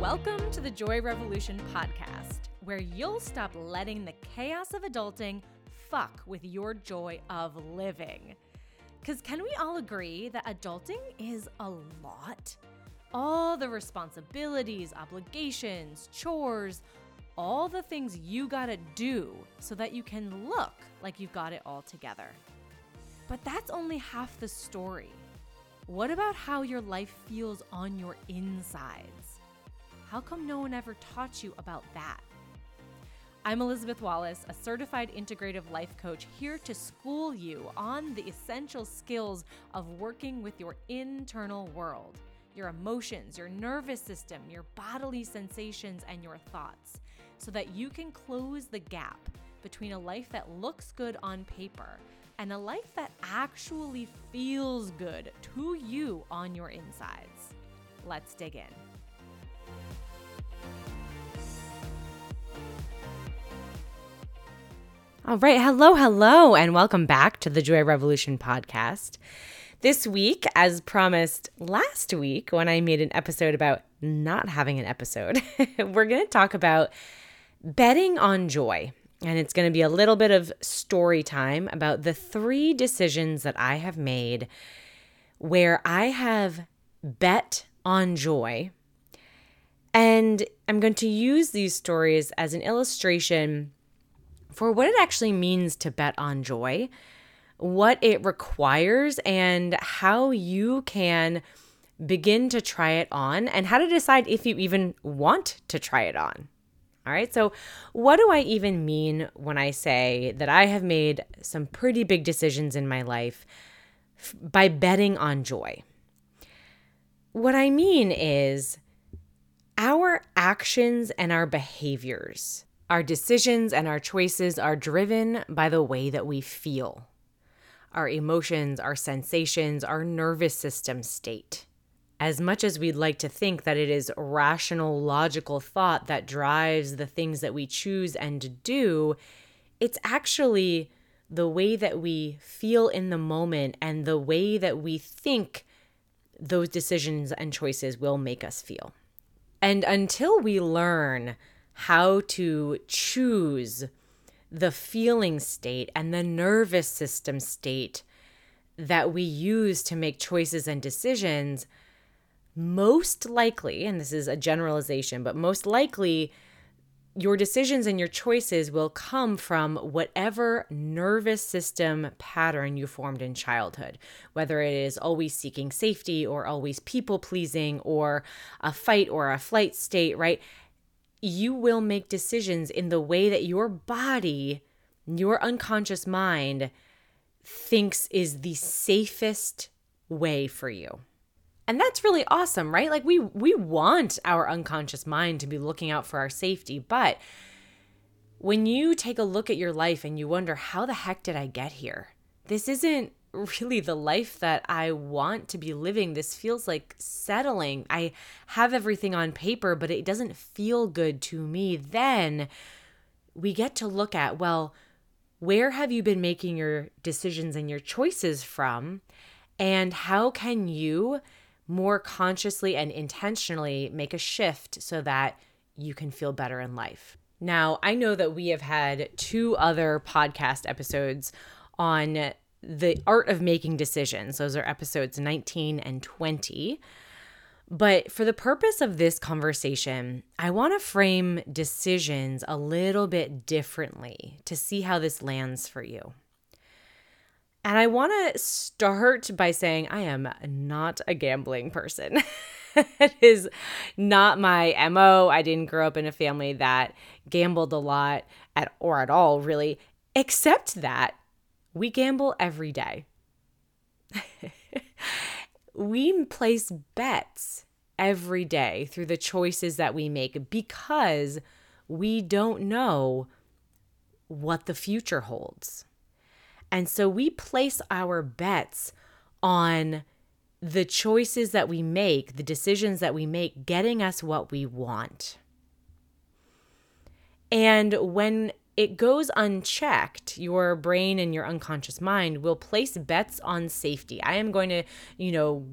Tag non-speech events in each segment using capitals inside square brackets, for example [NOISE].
Welcome to the Joy Revolution podcast, where you'll stop letting the chaos of adulting fuck with your joy of living. Because can we all agree that adulting is a lot? All the responsibilities, obligations, chores, all the things you gotta do so that you can look like you've got it all together. But that's only half the story. What about how your life feels on your insides? How come no one ever taught you about that? I'm Elizabeth Wallace, a certified integrative life coach, here to school you on the essential skills of working with your internal world, your emotions, your nervous system, your bodily sensations, and your thoughts, so that you can close the gap between a life that looks good on paper and a life that actually feels good to you on your insides. Let's dig in. All right. Hello, hello, and welcome back to the Joy Revolution podcast. This week, as promised last week when I made an episode about not having an episode, [LAUGHS] we're going to talk about betting on joy. And it's going to be a little bit of story time about the three decisions that I have made where I have bet on joy. And I'm going to use these stories as an illustration for what it actually means to bet on joy, what it requires, and how you can begin to try it on, and how to decide if you even want to try it on. All right, so what do I even mean when I say that I have made some pretty big decisions in my life f- by betting on joy? What I mean is our actions and our behaviors our decisions and our choices are driven by the way that we feel, our emotions, our sensations, our nervous system state. As much as we'd like to think that it is rational, logical thought that drives the things that we choose and do, it's actually the way that we feel in the moment and the way that we think those decisions and choices will make us feel. And until we learn how to choose the feeling state and the nervous system state that we use to make choices and decisions, most likely, and this is a generalization, but most likely, your decisions and your choices will come from whatever nervous system pattern you formed in childhood, whether it is always seeking safety or always people pleasing or a fight or a flight state, right? You will make decisions in the way that your body, your unconscious mind thinks is the safest way for you. And that's really awesome, right? Like we we want our unconscious mind to be looking out for our safety, but when you take a look at your life and you wonder how the heck did I get here? This isn't really the life that I want to be living. This feels like settling. I have everything on paper, but it doesn't feel good to me. Then we get to look at, well, where have you been making your decisions and your choices from? And how can you more consciously and intentionally make a shift so that you can feel better in life? Now, I know that we have had two other podcast episodes on the art of making decisions. Those are episodes 19 and 20. But for the purpose of this conversation, I want to frame decisions a little bit differently to see how this lands for you. And I want to start by saying I am not a gambling person. [LAUGHS] it is not my MO. I didn't grow up in a family that gambled a lot at or at all really, except that we gamble every day. [LAUGHS] we place bets every day through the choices that we make because we don't know what the future holds. And so we place our bets on the choices that we make, the decisions that we make, getting us what we want. And when it goes unchecked, your brain and your unconscious mind will place bets on safety. I am going to, you know,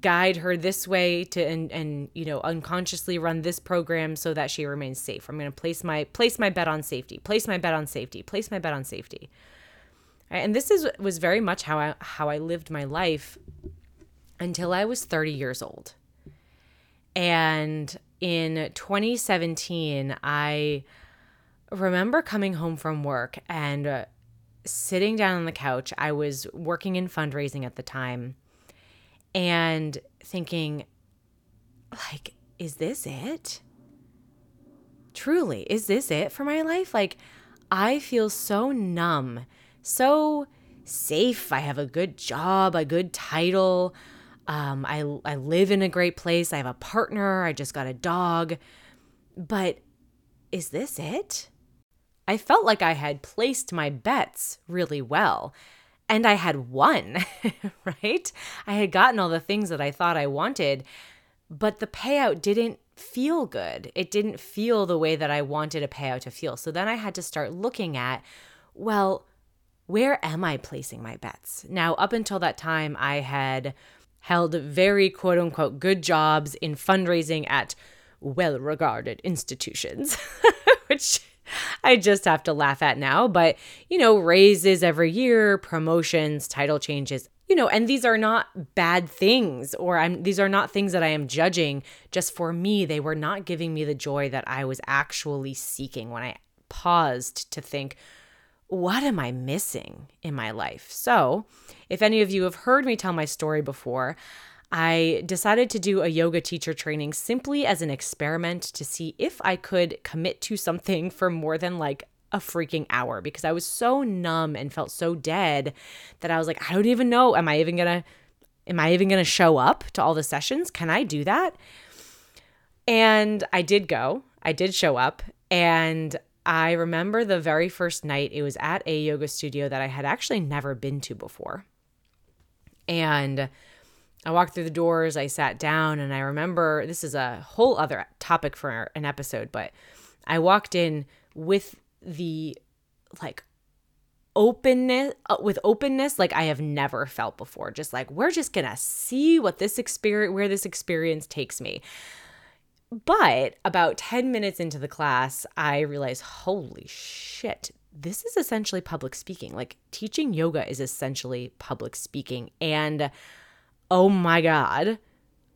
guide her this way to and and you know unconsciously run this program so that she remains safe. I'm going to place my place my bet on safety. Place my bet on safety. Place my bet on safety. Right? And this is was very much how I how I lived my life until I was 30 years old. And in 2017, I remember coming home from work and uh, sitting down on the couch. I was working in fundraising at the time and thinking, like, is this it? Truly, is this it for my life? Like, I feel so numb, so safe. I have a good job, a good title. Um, I, I live in a great place. I have a partner. I just got a dog. But is this it? I felt like I had placed my bets really well. And I had won, [LAUGHS] right? I had gotten all the things that I thought I wanted, but the payout didn't feel good. It didn't feel the way that I wanted a payout to feel. So then I had to start looking at, well, where am I placing my bets? Now, up until that time, I had held very quote unquote good jobs in fundraising at well regarded institutions, [LAUGHS] which [LAUGHS] I just have to laugh at now. But, you know, raises every year, promotions, title changes, you know, and these are not bad things or I'm these are not things that I am judging. Just for me, they were not giving me the joy that I was actually seeking when I paused to think, what am I missing in my life? So, if any of you have heard me tell my story before, I decided to do a yoga teacher training simply as an experiment to see if I could commit to something for more than like a freaking hour because I was so numb and felt so dead that I was like, I don't even know. Am I even gonna am I even gonna show up to all the sessions? Can I do that? And I did go. I did show up and I remember the very first night, it was at a yoga studio that I had actually never been to before. And I walked through the doors, I sat down, and I remember this is a whole other topic for an episode, but I walked in with the like openness uh, with openness like I have never felt before. Just like we're just going to see what this experience where this experience takes me. But about 10 minutes into the class, I realized, holy shit, this is essentially public speaking. Like teaching yoga is essentially public speaking. And oh my God,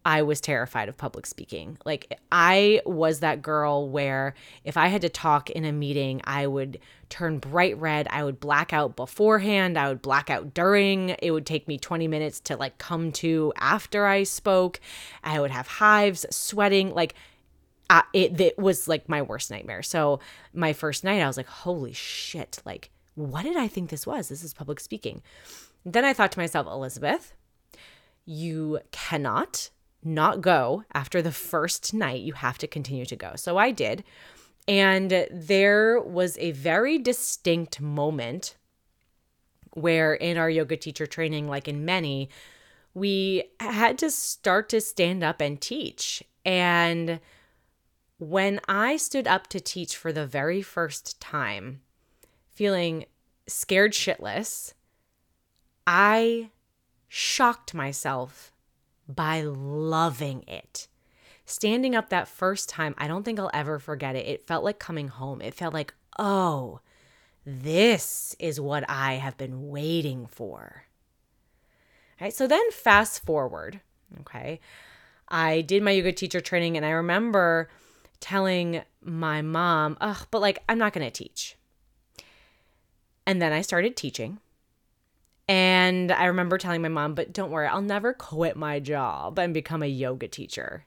I was terrified of public speaking. Like, I was that girl where if I had to talk in a meeting, I would turn bright red. I would black out beforehand. I would black out during. It would take me 20 minutes to like come to after I spoke. I would have hives, sweating. Like, it, it was like my worst nightmare. So, my first night, I was like, holy shit. Like, what did I think this was? This is public speaking. Then I thought to myself, Elizabeth, you cannot not go after the first night. You have to continue to go. So I did. And there was a very distinct moment where, in our yoga teacher training, like in many, we had to start to stand up and teach. And when I stood up to teach for the very first time, feeling scared shitless, I shocked myself by loving it. Standing up that first time, I don't think I'll ever forget it. It felt like coming home. It felt like, oh, this is what I have been waiting for. All right, so then fast forward, okay? I did my yoga teacher training and I remember telling my mom, ugh, but like, I'm not gonna teach. And then I started teaching. And I remember telling my mom, but don't worry, I'll never quit my job and become a yoga teacher.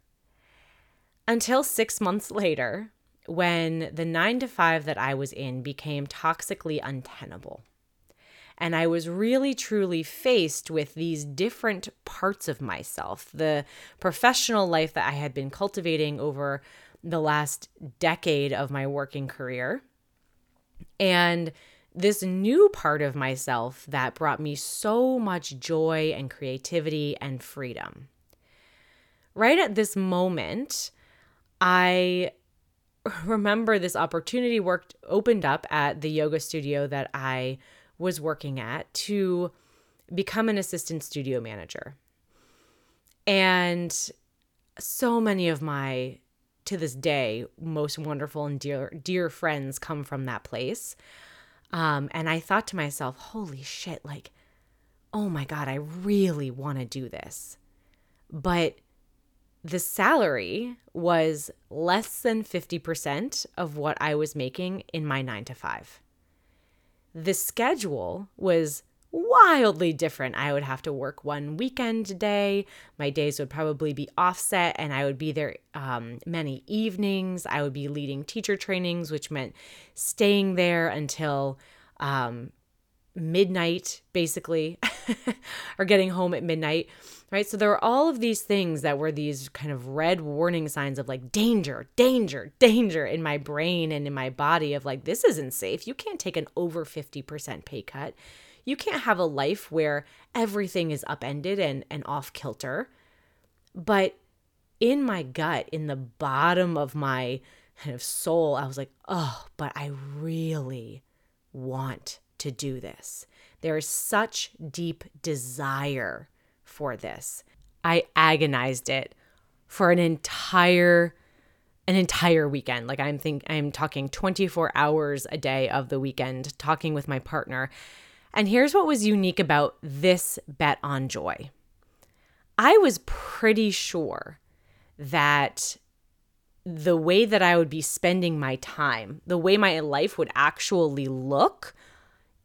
Until six months later, when the nine to five that I was in became toxically untenable. And I was really truly faced with these different parts of myself the professional life that I had been cultivating over the last decade of my working career, and this new part of myself that brought me so much joy and creativity and freedom. Right at this moment, I [LAUGHS] remember this opportunity worked opened up at the yoga studio that I was working at to become an assistant studio manager. And so many of my to this day most wonderful and dear dear friends come from that place. Um, and I thought to myself, holy shit, like, oh my God, I really want to do this. But the salary was less than 50% of what I was making in my nine to five. The schedule was wildly different. I would have to work one weekend day. My days would probably be offset, and I would be there um, many evenings. I would be leading teacher trainings, which meant staying there until um, midnight, basically, [LAUGHS] or getting home at midnight right? So there were all of these things that were these kind of red warning signs of like danger, danger, danger in my brain and in my body of like, this isn't safe. You can't take an over 50% pay cut. You can't have a life where everything is upended and, and off kilter. But in my gut, in the bottom of my kind of soul, I was like, oh, but I really want to do this. There is such deep desire for this. I agonized it for an entire an entire weekend. Like I'm think I'm talking 24 hours a day of the weekend talking with my partner. And here's what was unique about this bet on joy. I was pretty sure that the way that I would be spending my time, the way my life would actually look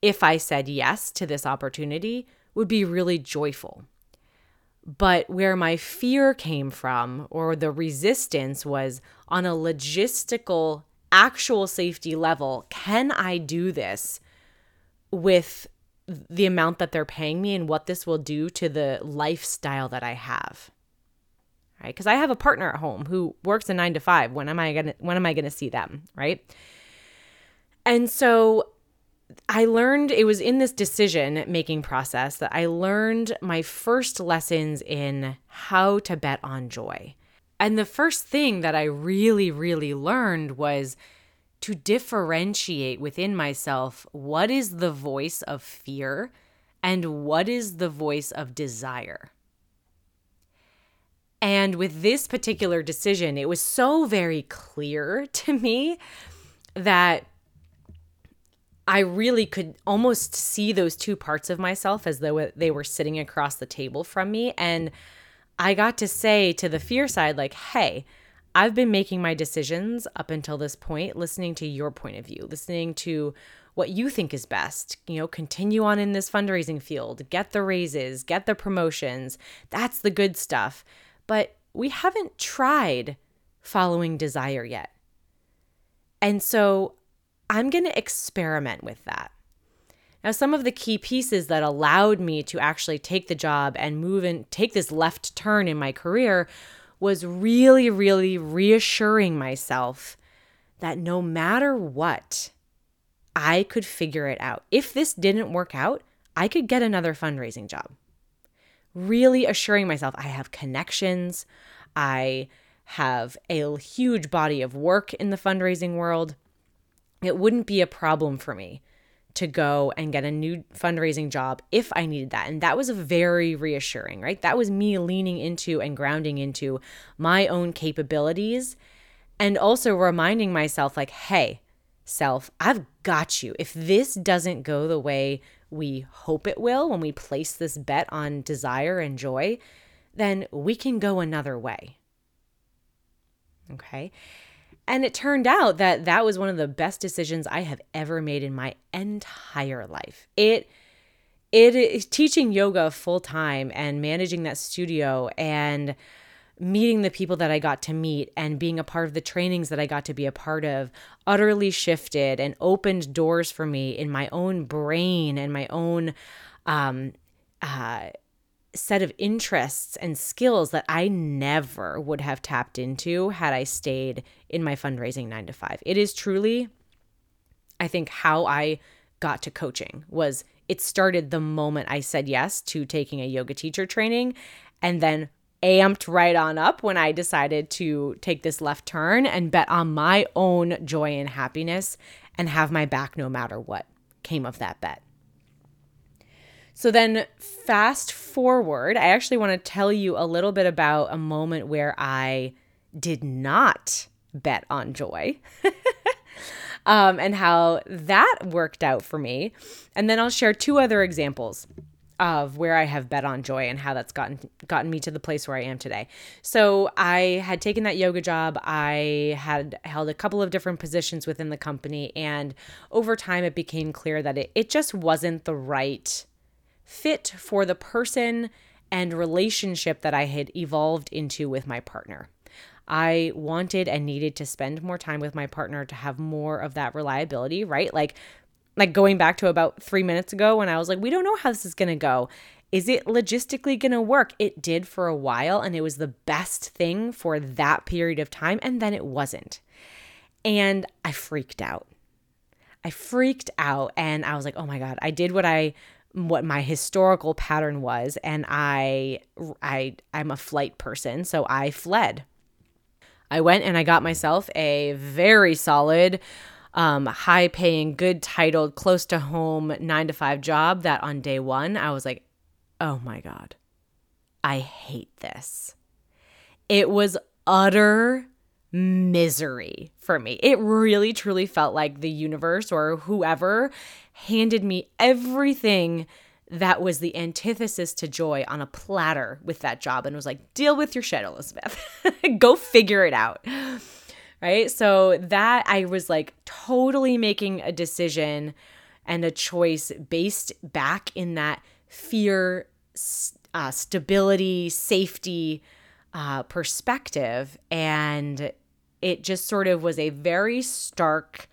if I said yes to this opportunity would be really joyful. But where my fear came from, or the resistance, was on a logistical, actual safety level. Can I do this with the amount that they're paying me and what this will do to the lifestyle that I have? Right? Because I have a partner at home who works a nine to five. When am I gonna when am I gonna see them? Right. And so I learned it was in this decision making process that I learned my first lessons in how to bet on joy. And the first thing that I really, really learned was to differentiate within myself what is the voice of fear and what is the voice of desire. And with this particular decision, it was so very clear [LAUGHS] to me that I really could almost see those two parts of myself as though they were sitting across the table from me. And I got to say to the fear side, like, hey, I've been making my decisions up until this point, listening to your point of view, listening to what you think is best. You know, continue on in this fundraising field, get the raises, get the promotions. That's the good stuff. But we haven't tried following desire yet. And so I'm going to experiment with that. Now, some of the key pieces that allowed me to actually take the job and move and take this left turn in my career was really, really reassuring myself that no matter what, I could figure it out. If this didn't work out, I could get another fundraising job. Really assuring myself I have connections, I have a huge body of work in the fundraising world it wouldn't be a problem for me to go and get a new fundraising job if I needed that. And that was very reassuring, right? That was me leaning into and grounding into my own capabilities and also reminding myself, like, hey, self, I've got you. If this doesn't go the way we hope it will when we place this bet on desire and joy, then we can go another way. Okay. And it turned out that that was one of the best decisions I have ever made in my entire life. It it is teaching yoga full time and managing that studio and meeting the people that I got to meet and being a part of the trainings that I got to be a part of utterly shifted and opened doors for me in my own brain and my own um, uh, set of interests and skills that I never would have tapped into had I stayed in my fundraising 9 to 5. It is truly I think how I got to coaching was it started the moment I said yes to taking a yoga teacher training and then amped right on up when I decided to take this left turn and bet on my own joy and happiness and have my back no matter what came of that bet. So then, fast forward, I actually want to tell you a little bit about a moment where I did not bet on joy [LAUGHS] um, and how that worked out for me. And then I'll share two other examples of where I have bet on joy and how that's gotten gotten me to the place where I am today. So I had taken that yoga job. I had held a couple of different positions within the company and over time it became clear that it, it just wasn't the right fit for the person and relationship that I had evolved into with my partner. I wanted and needed to spend more time with my partner to have more of that reliability, right? Like like going back to about 3 minutes ago when I was like we don't know how this is going to go. Is it logistically going to work? It did for a while and it was the best thing for that period of time and then it wasn't. And I freaked out. I freaked out and I was like, "Oh my god, I did what I what my historical pattern was and I I I'm a flight person, so I fled. I went and I got myself a very solid um, high paying, good titled, close to home 9 to 5 job that on day 1 I was like, "Oh my god. I hate this." It was utter misery for me. It really truly felt like the universe or whoever handed me everything that was the antithesis to joy on a platter with that job and was like, deal with your shit, Elizabeth. [LAUGHS] Go figure it out. Right. So that I was like totally making a decision and a choice based back in that fear, uh, stability, safety uh, perspective. And it just sort of was a very stark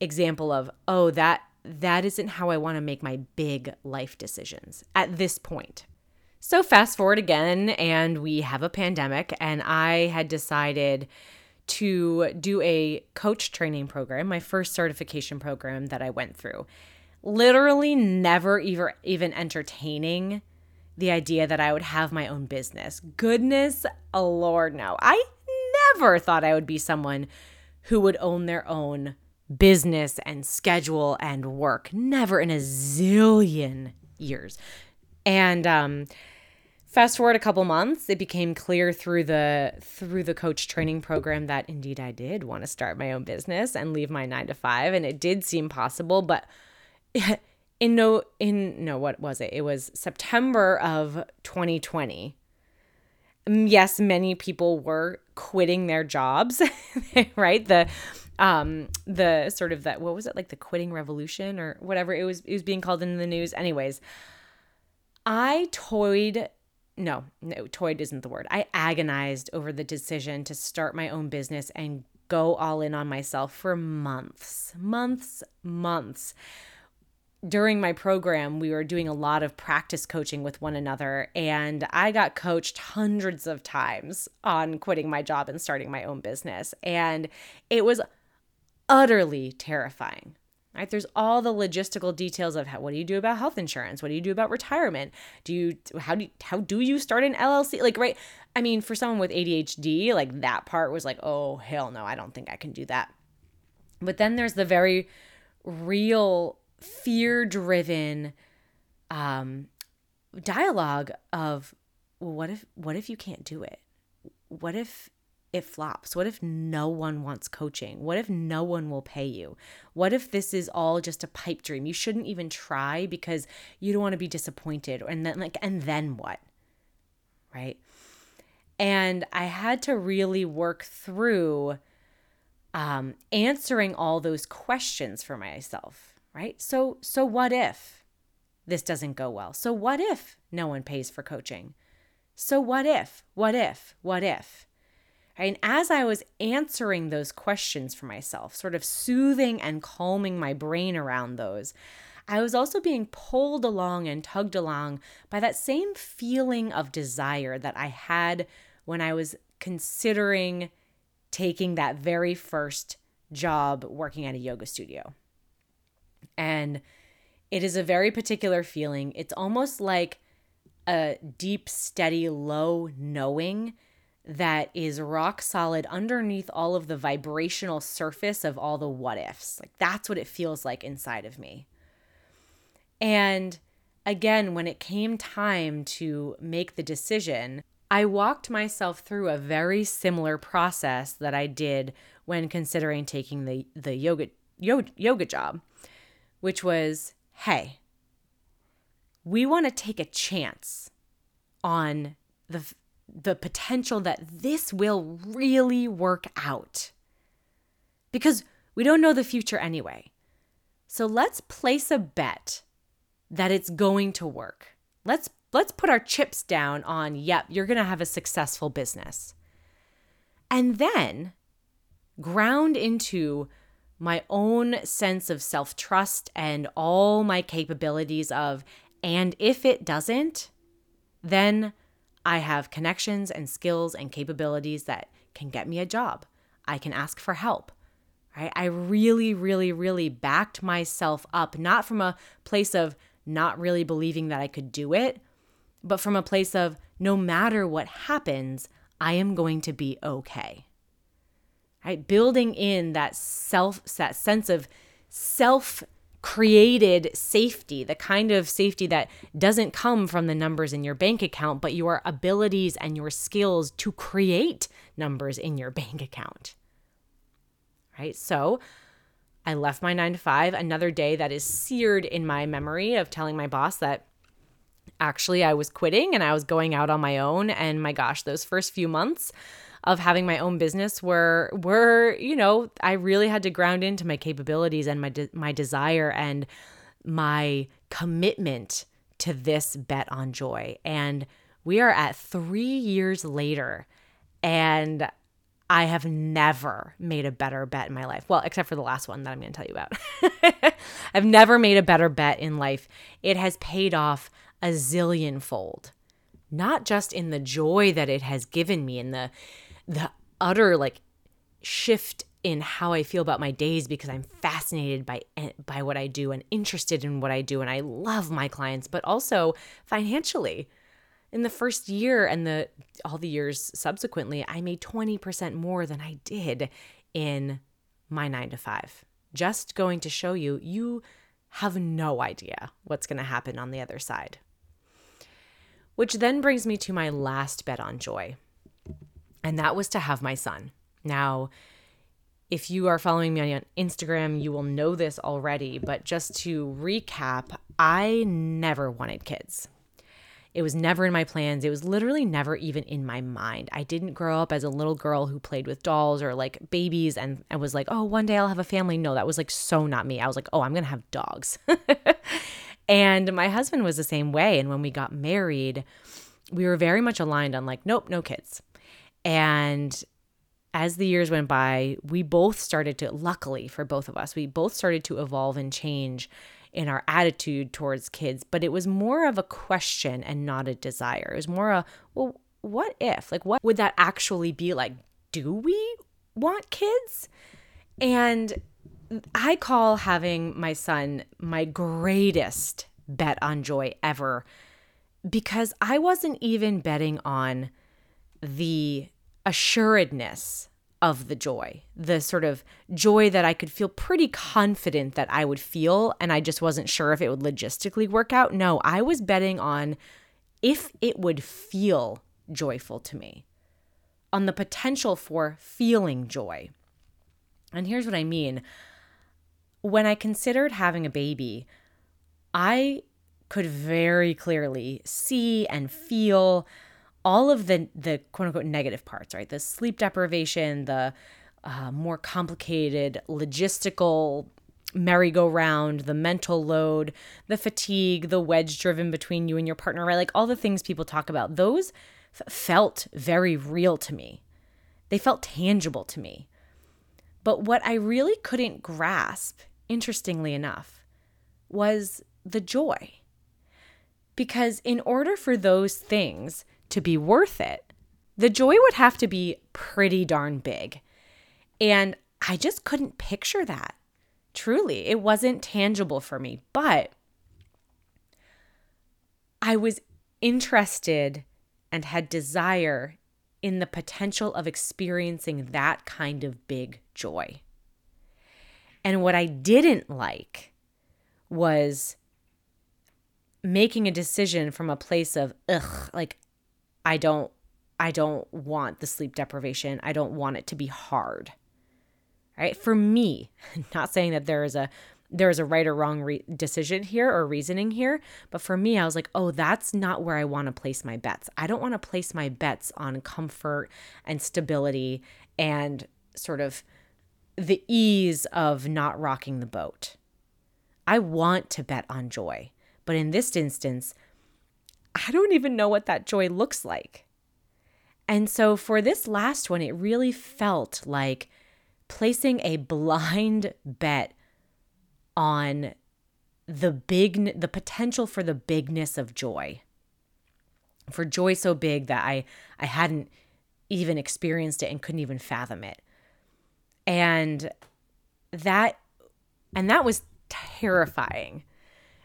example of, oh, that that isn't how I want to make my big life decisions at this point. So, fast forward again, and we have a pandemic, and I had decided to do a coach training program, my first certification program that I went through. Literally, never even, even entertaining the idea that I would have my own business. Goodness, Lord, no. I never thought I would be someone who would own their own business and schedule and work. Never in a zillion years. And um, fast forward a couple months, it became clear through the through the coach training program that indeed I did want to start my own business and leave my 9 to 5 and it did seem possible, but [LAUGHS] in no in no what was it? It was September of 2020 yes, many people were quitting their jobs, [LAUGHS] right? The um the sort of that what was it like the quitting revolution or whatever it was it was being called in the news anyways. I toyed no, no, toyed isn't the word. I agonized over the decision to start my own business and go all in on myself for months, months, months during my program, we were doing a lot of practice coaching with one another, and I got coached hundreds of times on quitting my job and starting my own business. And it was utterly terrifying. Right? There's all the logistical details of how, what do you do about health insurance? What do you do about retirement? Do you how do you, how do you start an LLC? Like right, I mean, for someone with ADHD, like that part was like, "Oh, hell no, I don't think I can do that." But then there's the very real fear driven um, dialogue of well, what if what if you can't do it? What if it flops? What if no one wants coaching? What if no one will pay you? What if this is all just a pipe dream? You shouldn't even try because you don't want to be disappointed. And then like and then what? Right? And I had to really work through um, answering all those questions for myself right? So so what if this doesn't go well? So what if no one pays for coaching? So what if? What if? What if? And as I was answering those questions for myself, sort of soothing and calming my brain around those, I was also being pulled along and tugged along by that same feeling of desire that I had when I was considering taking that very first job working at a yoga studio. And it is a very particular feeling. It's almost like a deep, steady, low knowing that is rock solid underneath all of the vibrational surface of all the what ifs. Like that's what it feels like inside of me. And again, when it came time to make the decision, I walked myself through a very similar process that I did when considering taking the the yoga yoga, yoga job, which was, hey, we want to take a chance on the the potential that this will really work out. Because we don't know the future anyway. So let's place a bet that it's going to work. Let's let's put our chips down on, yep, you're going to have a successful business. And then ground into my own sense of self-trust and all my capabilities of and if it doesn't, then I have connections and skills and capabilities that can get me a job. I can ask for help. Right? I really, really, really backed myself up, not from a place of not really believing that I could do it, but from a place of no matter what happens, I am going to be okay. Right? Building in that self, that sense of self created safety, the kind of safety that doesn't come from the numbers in your bank account, but your abilities and your skills to create numbers in your bank account. Right? So, I left my 9 to 5, another day that is seared in my memory of telling my boss that actually I was quitting and I was going out on my own and my gosh, those first few months of having my own business were were you know I really had to ground into my capabilities and my de- my desire and my commitment to this bet on joy and we are at 3 years later and I have never made a better bet in my life. Well, except for the last one that I'm going to tell you about. [LAUGHS] I've never made a better bet in life. It has paid off a zillion fold. Not just in the joy that it has given me in the the utter like shift in how I feel about my days because I'm fascinated by eh, by what I do and interested in what I do and I love my clients but also financially. In the first year and the all the years subsequently I made 20% more than I did in my 9 to 5 just going to show you you have no idea what's going to happen on the other side. Which then brings me to my last bet on joy and that was to have my son. Now, if you are following me on Instagram, you will know this already, but just to recap, I never wanted kids. It was never in my plans. It was literally never even in my mind. I didn't grow up as a little girl who played with dolls or like babies and I was like, oh, one day I'll have a family. No, that was like so not me. I was like, oh, I'm going to have dogs. [LAUGHS] and my husband was the same way. And when we got married, we were very much aligned on like, nope, no kids. And as the years went by, we both started to, luckily for both of us, we both started to evolve and change in our attitude towards kids, but it was more of a question and not a desire. It was more a, well, what if? Like, what would that actually be like? Do we want kids? And I call having my son my greatest bet on joy ever because I wasn't even betting on the assuredness of the joy, the sort of joy that I could feel pretty confident that I would feel, and I just wasn't sure if it would logistically work out. No, I was betting on if it would feel joyful to me, on the potential for feeling joy. And here's what I mean when I considered having a baby, I could very clearly see and feel all of the the quote unquote negative parts, right? The sleep deprivation, the uh, more complicated logistical merry-go-round, the mental load, the fatigue, the wedge driven between you and your partner, right? Like all the things people talk about, those f- felt very real to me. They felt tangible to me. But what I really couldn't grasp, interestingly enough, was the joy. Because in order for those things to be worth it, the joy would have to be pretty darn big. And I just couldn't picture that. Truly, it wasn't tangible for me, but I was interested and had desire in the potential of experiencing that kind of big joy. And what I didn't like was making a decision from a place of ugh like I don't I don't want the sleep deprivation. I don't want it to be hard. Right? For me, [LAUGHS] not saying that there is a there is a right or wrong re- decision here or reasoning here, but for me I was like, "Oh, that's not where I want to place my bets. I don't want to place my bets on comfort and stability and sort of the ease of not rocking the boat. I want to bet on joy. But in this instance, I don't even know what that joy looks like. And so for this last one, it really felt like placing a blind bet on the big the potential for the bigness of joy. For joy so big that I I hadn't even experienced it and couldn't even fathom it. And that and that was terrifying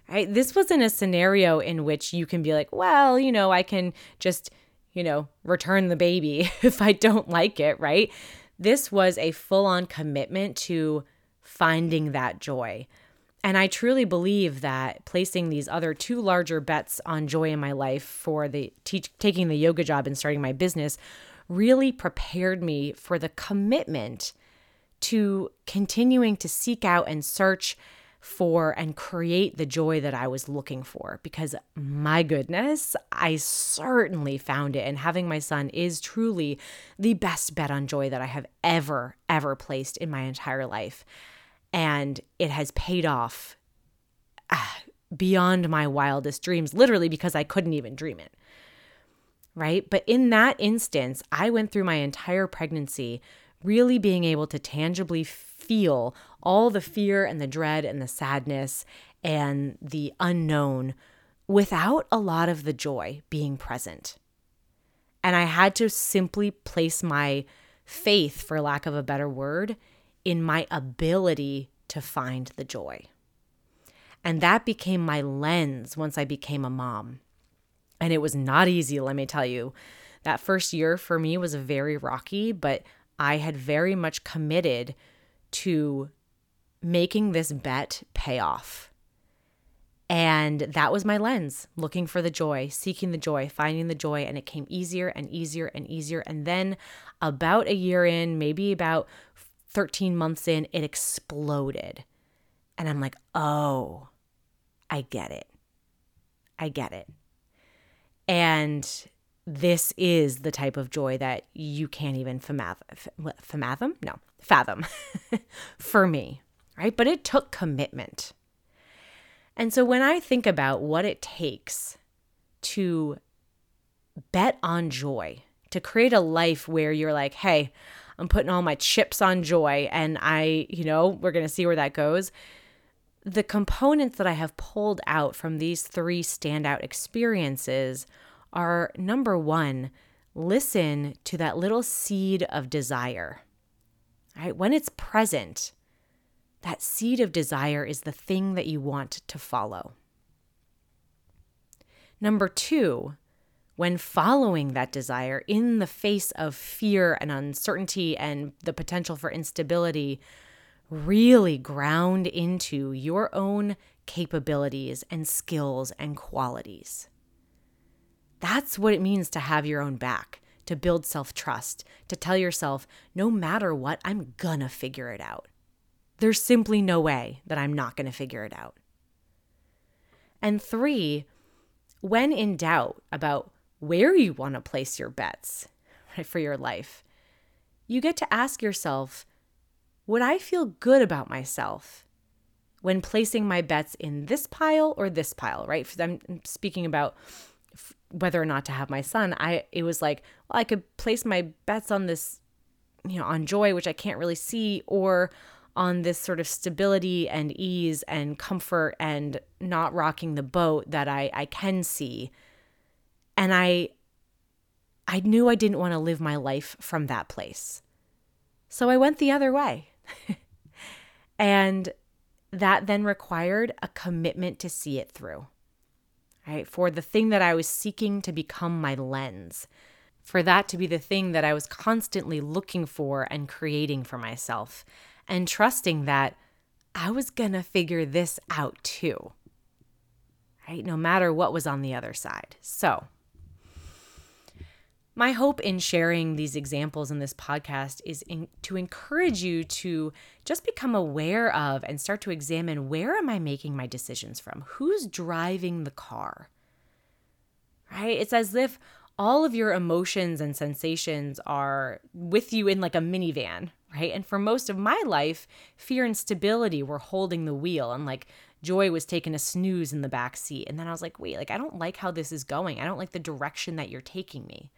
This wasn't a scenario in which you can be like, well, you know, I can just, you know, return the baby [LAUGHS] if I don't like it, right? This was a full on commitment to finding that joy. And I truly believe that placing these other two larger bets on joy in my life for the teach, taking the yoga job and starting my business really prepared me for the commitment to continuing to seek out and search for and create the joy that I was looking for because my goodness, I certainly found it. And having my son is truly the best bet on joy that I have ever, ever placed in my entire life. And it has paid off ah, beyond my wildest dreams, literally because I couldn't even dream it. Right. But in that instance, I went through my entire pregnancy really being able to tangibly feel all the fear and the dread and the sadness and the unknown without a lot of the joy being present. And I had to simply place my faith, for lack of a better word, in my ability to find the joy. And that became my lens once I became a mom. And it was not easy, let me tell you. That first year for me was very rocky, but I had very much committed to making this bet pay off. And that was my lens, looking for the joy, seeking the joy, finding the joy. And it came easier and easier and easier. And then, about a year in, maybe about 13 months in, it exploded. And I'm like, oh, I get it. I get it. And this is the type of joy that you can't even fathom. Fathom? No, fathom [LAUGHS] for me, right? But it took commitment. And so when I think about what it takes to bet on joy, to create a life where you're like, hey, I'm putting all my chips on joy and I, you know, we're going to see where that goes. The components that I have pulled out from these three standout experiences are number one, listen to that little seed of desire. Right? When it's present, that seed of desire is the thing that you want to follow. Number two, when following that desire in the face of fear and uncertainty and the potential for instability, really ground into your own capabilities and skills and qualities. That's what it means to have your own back, to build self trust, to tell yourself, no matter what, I'm gonna figure it out. There's simply no way that I'm not gonna figure it out. And three, when in doubt about where you wanna place your bets right, [LAUGHS] for your life, you get to ask yourself, would I feel good about myself when placing my bets in this pile or this pile, right? I'm speaking about whether or not to have my son, I it was like, well, I could place my bets on this, you know, on joy, which I can't really see, or on this sort of stability and ease and comfort and not rocking the boat that I, I can see. And I I knew I didn't want to live my life from that place. So I went the other way. [LAUGHS] and that then required a commitment to see it through right? For the thing that I was seeking to become my lens, for that to be the thing that I was constantly looking for and creating for myself, and trusting that I was gonna figure this out too, right? No matter what was on the other side. So, my hope in sharing these examples in this podcast is in, to encourage you to just become aware of and start to examine where am I making my decisions from? Who's driving the car? Right? It's as if all of your emotions and sensations are with you in like a minivan, right? And for most of my life, fear and stability were holding the wheel and like joy was taking a snooze in the back seat. And then I was like, wait, like I don't like how this is going. I don't like the direction that you're taking me.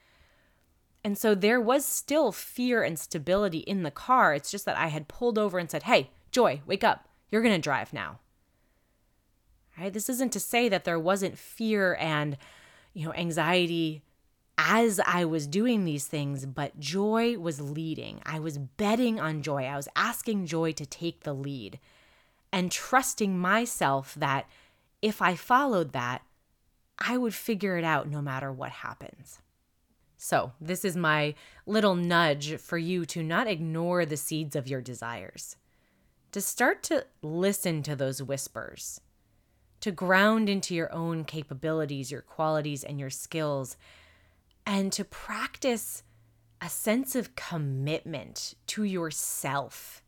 And so there was still fear and stability in the car. It's just that I had pulled over and said, Hey, Joy, wake up. You're going to drive now. Right? This isn't to say that there wasn't fear and, you know, anxiety as I was doing these things, but joy was leading. I was betting on joy. I was asking joy to take the lead and trusting myself that if I followed that, I would figure it out no matter what happens. So, this is my little nudge for you to not ignore the seeds of your desires, to start to listen to those whispers, to ground into your own capabilities, your qualities, and your skills, and to practice a sense of commitment to yourself.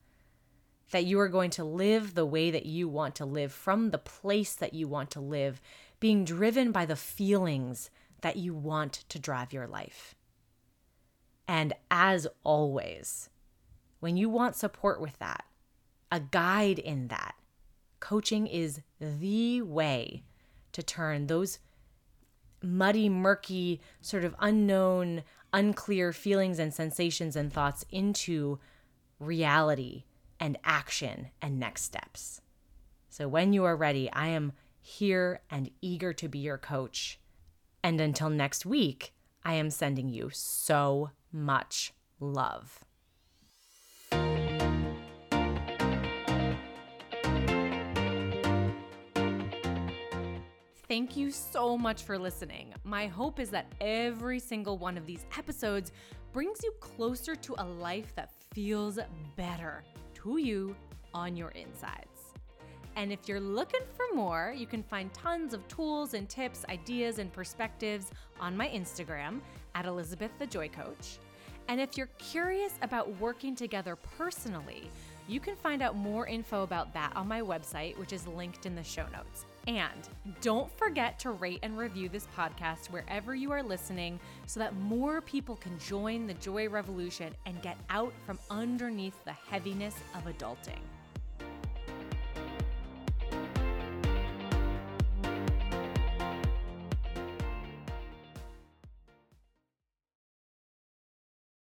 That you are going to live the way that you want to live from the place that you want to live, being driven by the feelings that you want to drive your life. And as always, when you want support with that, a guide in that, coaching is the way to turn those muddy, murky, sort of unknown, unclear feelings and sensations and thoughts into reality and action and next steps. So when you are ready, I am here and eager to be your coach. And until next week, I am sending you so much love. Thank you so much for listening. My hope is that every single one of these episodes brings you closer to a life that feels better to you on your insides. And if you're looking for more, you can find tons of tools and tips, ideas, and perspectives on my Instagram at Elizabeth the Joy Coach. And if you're curious about working together personally, you can find out more info about that on my website, which is linked in the show notes. And don't forget to rate and review this podcast wherever you are listening so that more people can join the joy revolution and get out from underneath the heaviness of adulting.